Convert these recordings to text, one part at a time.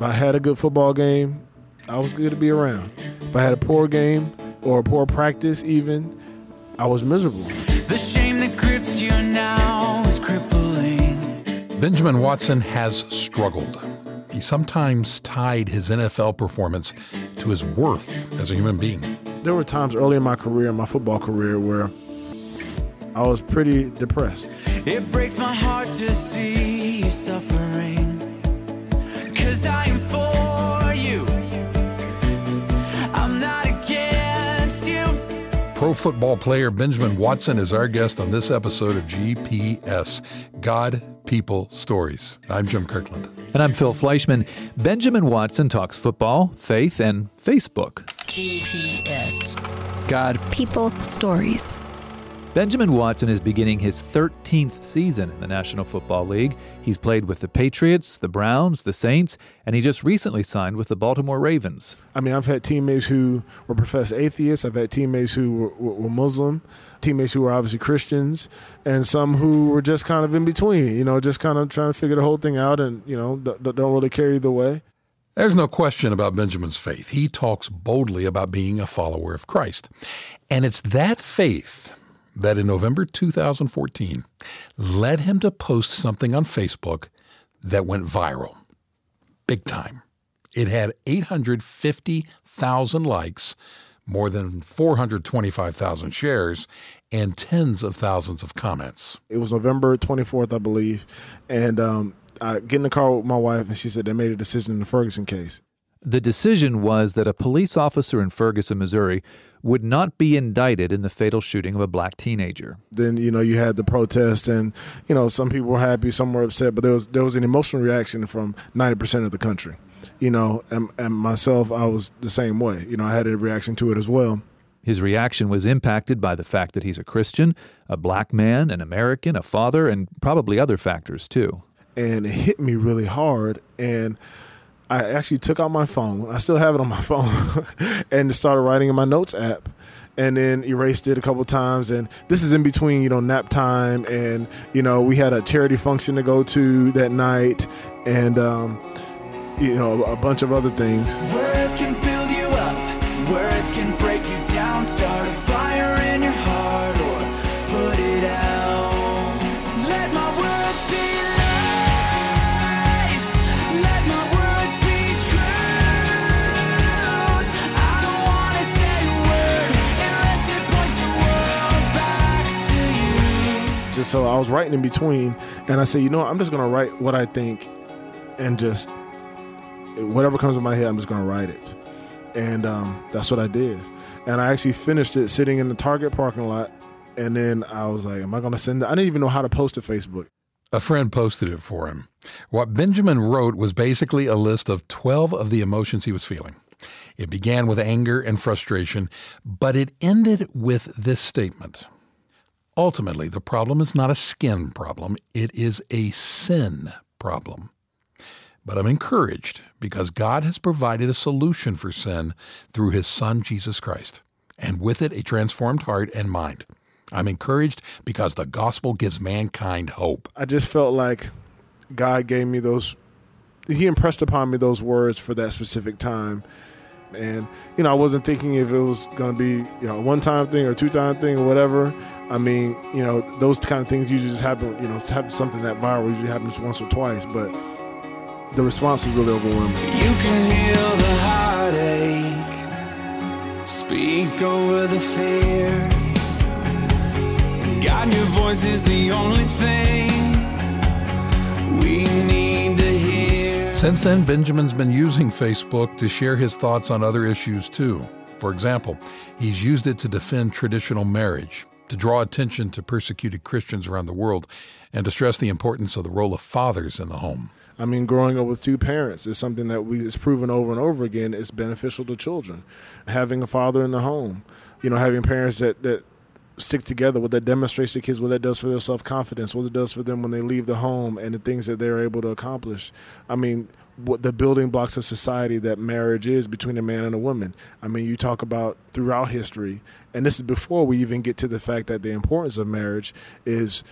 If I had a good football game, I was good to be around. If I had a poor game or a poor practice, even, I was miserable. The shame that grips you now is crippling. Benjamin Watson has struggled. He sometimes tied his NFL performance to his worth as a human being. There were times early in my career, my football career, where I was pretty depressed. It breaks my heart to see you suffering. Cause I am for you. I'm not against you. Pro football player Benjamin Watson is our guest on this episode of GPS God, People, Stories. I'm Jim Kirkland. And I'm Phil Fleischman. Benjamin Watson talks football, faith, and Facebook. GPS. God, People stories. Benjamin Watson is beginning his 13th season in the National Football League. He's played with the Patriots, the Browns, the Saints, and he just recently signed with the Baltimore Ravens. I mean, I've had teammates who were professed atheists. I've had teammates who were, were, were Muslim, teammates who were obviously Christians, and some who were just kind of in between, you know, just kind of trying to figure the whole thing out and, you know, d- don't really care either way. There's no question about Benjamin's faith. He talks boldly about being a follower of Christ. And it's that faith that in November 2014 led him to post something on Facebook that went viral. Big time. It had 850,000 likes, more than 425,000 shares, and tens of thousands of comments. It was November 24th, I believe. And um, I get in the car with my wife, and she said they made a decision in the Ferguson case. The decision was that a police officer in Ferguson, Missouri, would not be indicted in the fatal shooting of a black teenager. Then you know you had the protest, and you know some people were happy, some were upset, but there was there was an emotional reaction from ninety percent of the country. You know, and, and myself, I was the same way. You know, I had a reaction to it as well. His reaction was impacted by the fact that he's a Christian, a black man, an American, a father, and probably other factors too. And it hit me really hard, and I actually took out my phone. I still have it on my phone, and started writing in my notes app, and then erased it a couple times. And this is in between, you know, nap time, and you know, we had a charity function to go to that night, and um, you know, a bunch of other things. Words can build you up, words can break you down. Start a fire in your you. So I was writing in between, and I said, you know, what? I'm just gonna write what I think, and just whatever comes in my head, I'm just gonna write it, and um, that's what I did. And I actually finished it sitting in the Target parking lot, and then I was like, am I gonna send it? I didn't even know how to post to Facebook. A friend posted it for him. What Benjamin wrote was basically a list of 12 of the emotions he was feeling. It began with anger and frustration, but it ended with this statement. Ultimately, the problem is not a skin problem, it is a sin problem. But I'm encouraged because God has provided a solution for sin through his Son, Jesus Christ, and with it, a transformed heart and mind. I'm encouraged because the gospel gives mankind hope. I just felt like God gave me those. He impressed upon me those words for that specific time, and you know I wasn't thinking if it was going to be you know a one time thing or two time thing or whatever. I mean you know those kind of things usually just happen. You know something that viral usually happens once or twice, but the response was really overwhelming. You can heal the heartache, speak over the fear. God, your voice is the only thing we need. Since then, Benjamin's been using Facebook to share his thoughts on other issues too. For example, he's used it to defend traditional marriage, to draw attention to persecuted Christians around the world, and to stress the importance of the role of fathers in the home. I mean, growing up with two parents is something that we it's proven over and over again is beneficial to children. Having a father in the home, you know, having parents that that stick together, what that demonstrates to kids, what that does for their self confidence, what it does for them when they leave the home, and the things that they're able to accomplish. I mean, what the building blocks of society that marriage is between a man and a woman. I mean, you talk about throughout history, and this is before we even get to the fact that the importance of marriage is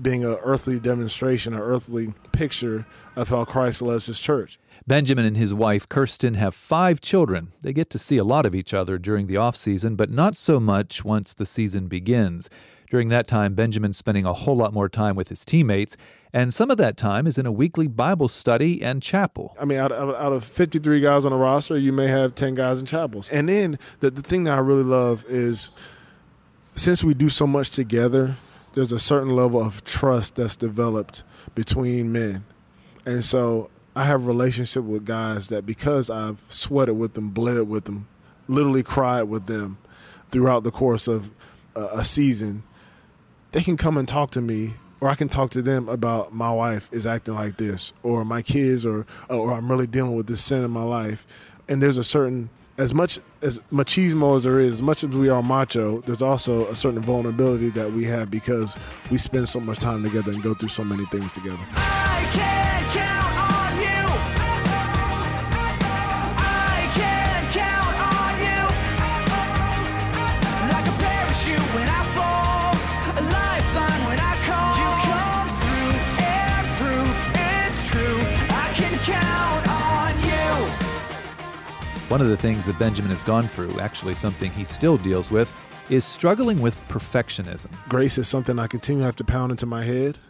being an earthly demonstration, an earthly picture of how Christ loves his church. Benjamin and his wife Kirsten have five children. They get to see a lot of each other during the off season, but not so much once the season begins. During that time, Benjamin's spending a whole lot more time with his teammates, and some of that time is in a weekly Bible study and chapel. I mean, out, out, of 53 guys on the roster, you may have 10 guys in chapels. And then the, the thing that I really love is since we do so much together, there's a certain level of trust that's developed between men. And so I have relationship with guys that because I've sweated with them, bled with them, literally cried with them throughout the course of a, a season, they can come and talk to me or I can talk to them about my wife is acting like this or my kids or or I'm really dealing with this sin in my life. And there's a certain as much as machismo as there is, as much as we are macho, there's also a certain vulnerability that we have because we spend so much time together and go through so many things together. One of the things that Benjamin has gone through, actually something he still deals with, is struggling with perfectionism. grace is something I continue to have to pound into my head.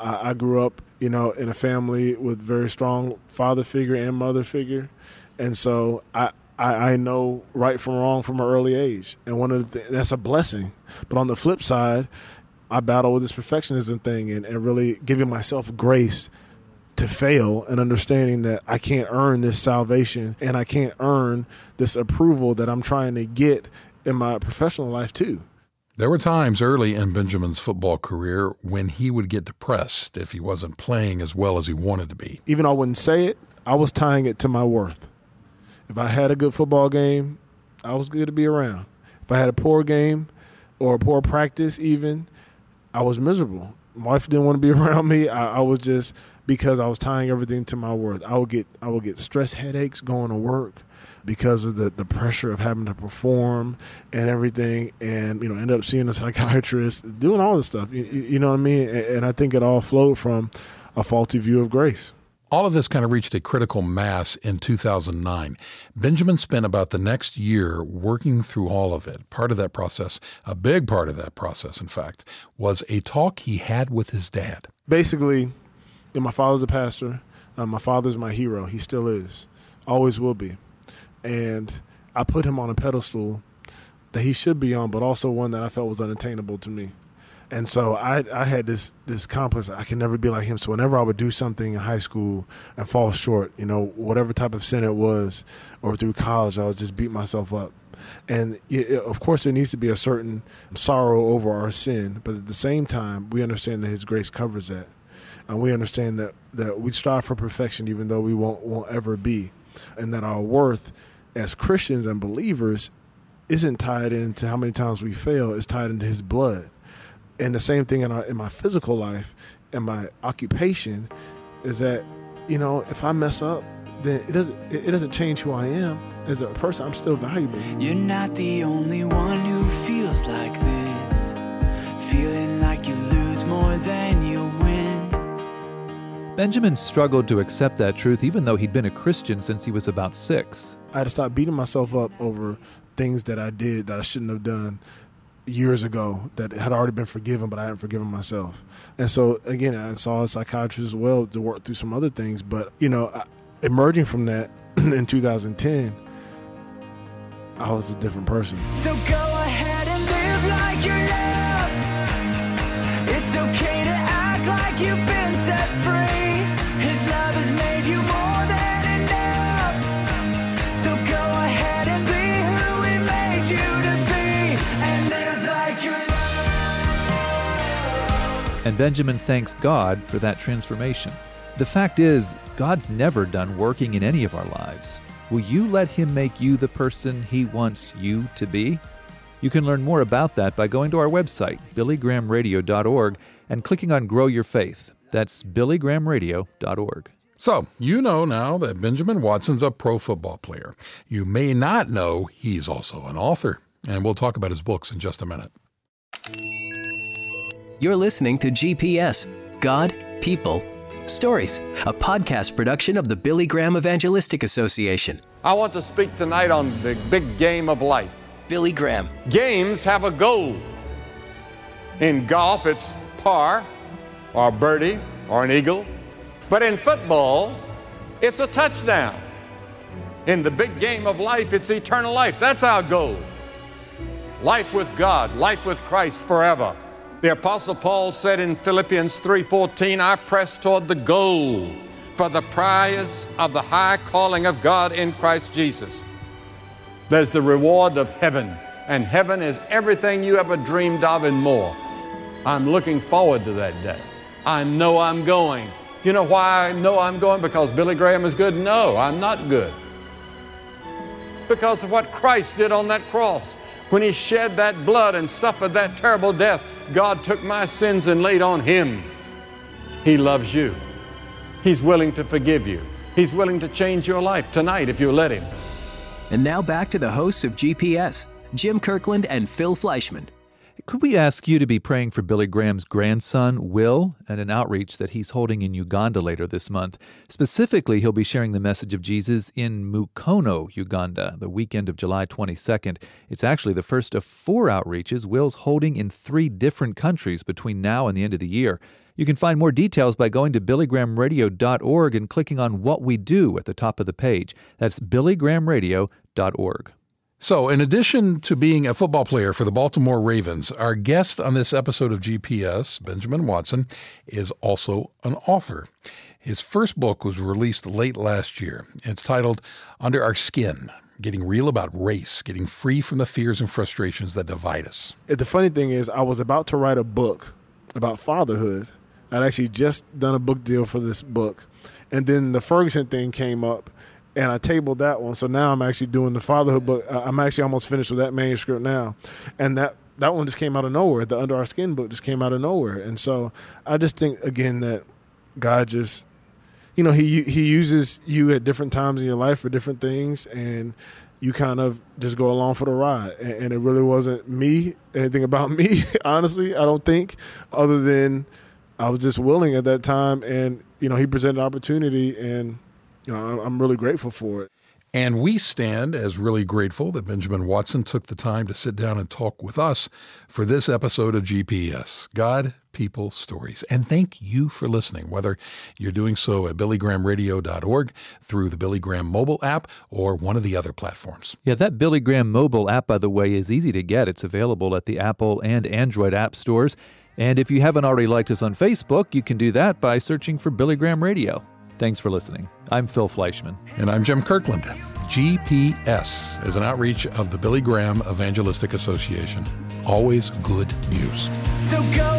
I, I grew up, you know, in a family with very strong father figure and mother figure, and so I. I, I know right from wrong from an early age, and one of the th- that's a blessing. But on the flip side, I battle with this perfectionism thing and, and really giving myself grace to fail and understanding that I can't earn this salvation and I can't earn this approval that I'm trying to get in my professional life too. There were times early in Benjamin's football career when he would get depressed if he wasn't playing as well as he wanted to be. even though I wouldn't say it, I was tying it to my worth. If I had a good football game, I was good to be around. If I had a poor game or a poor practice, even, I was miserable. My wife didn't want to be around me. I, I was just because I was tying everything to my worth. I would get I would get stress headaches going to work because of the, the pressure of having to perform and everything and you know end up seeing a psychiatrist doing all this stuff you, you you know what i mean and, and i think it all flowed from a faulty view of grace All of this kind of reached a critical mass in 2009. Benjamin spent about the next year working through all of it. Part of that process, a big part of that process, in fact, was a talk he had with his dad. basically, my father's a pastor. Uh, my father's my hero. He still is, always will be. And I put him on a pedestal that he should be on, but also one that I felt was unattainable to me. And so I, I had this this complex. I can never be like him. So whenever I would do something in high school and fall short, you know, whatever type of sin it was, or through college, I would just beat myself up. And it- of course, there needs to be a certain sorrow over our sin, but at the same time, we understand that His grace covers that, and we understand that that we strive for perfection, even though we won't won't ever be, and that our worth as Christians and believers isn't tied into how many times we fail; it's tied into His blood. And the same thing in, our, in my physical life and my occupation is that you know if I mess up, then it doesn't it doesn't change who I am as a person. I'm still valuable. You're not the only one Benjamin struggled to accept that truth even though he'd been a Christian since he was about six. I had to stop beating myself up over things that I did that I shouldn't have done years ago that had already been forgiven, but I hadn't forgiven myself. And so again, I saw a psychiatrist as well to work through some other things. But you know, I- emerging from that in 2010, I was a different person. So go ahead and live like you're loved. It's okay to act like you've been set free. Benjamin thanks God for that transformation. The fact is, God's never done working in any of our lives. Will you let Him make you the person He wants you to be? You can learn more about that by going to our website, billygrahamradio.org, and clicking on Grow Your Faith. That's billygrahamradio.org. So, you know now that Benjamin Watson's a pro football player. You may not know he's also an author, and we'll talk about his books in just a minute. You're listening to GPS God, People, Stories, a podcast production of the Billy Graham Evangelistic Association. I want to speak tonight on the big game of life. Billy Graham. Games have a goal. In golf, it's par, or birdie, or an eagle. But in football, it's a touchdown. In the big game of life, it's eternal life. That's our goal. Life with God, life with Christ forever. The apostle Paul said in Philippians 3:14, "I press toward the goal for the prize of the high calling of God in Christ Jesus." There's the reward of heaven, and heaven is everything you ever dreamed of and more. I'm looking forward to that day. I know I'm going. You know why I know I'm going? Because Billy Graham is good? No, I'm not good. Because of what Christ did on that cross. When he shed that blood and suffered that terrible death, God took my sins and laid on him. He loves you. He's willing to forgive you. He's willing to change your life tonight if you let him. And now back to the hosts of GPS, Jim Kirkland and Phil Fleischman. Could we ask you to be praying for Billy Graham's grandson, Will, at an outreach that he's holding in Uganda later this month? Specifically, he'll be sharing the message of Jesus in Mukono, Uganda, the weekend of July 22nd. It's actually the first of four outreaches Will's holding in three different countries between now and the end of the year. You can find more details by going to billygrahamradio.org and clicking on What We Do at the top of the page. That's billygrahamradio.org. So, in addition to being a football player for the Baltimore Ravens, our guest on this episode of GPS, Benjamin Watson, is also an author. His first book was released late last year. It's titled Under Our Skin Getting Real About Race, Getting Free from the Fears and Frustrations That Divide Us. The funny thing is, I was about to write a book about fatherhood. I'd actually just done a book deal for this book. And then the Ferguson thing came up, and I tabled that one. So now I'm actually doing the fatherhood book. I- uh, I'm actually almost finished with that manuscript now. And that, that one just came out of nowhere. The Under Our Skin book just came out of nowhere. And so I just think, again, that God just you know he he uses you at different times in your life for different things and you kind of just go along for the ride and, and it really wasn't me anything about me honestly i don't think other than i was just willing at that time and you know he presented opportunity and you know I'm- i'm really grateful for it And we stand as really grateful that Benjamin Watson took the time to sit down and talk with us for this episode of GPS God, People, Stories. And thank you for listening, whether you're doing so at billygrahamradio.org, through the Billy Graham mobile app, or one of the other platforms. Yeah, that Billy Graham mobile app, by the way, is easy to get. It's available at the Apple and Android app stores. And if you haven't already liked us on Facebook, you can do that by searching for Billy Graham Radio. Thanks for listening. I'm Phil Fleischman. And I'm Jim Kirkland. GPS is an outreach of the Billy Graham Evangelistic Association. Always good news. So go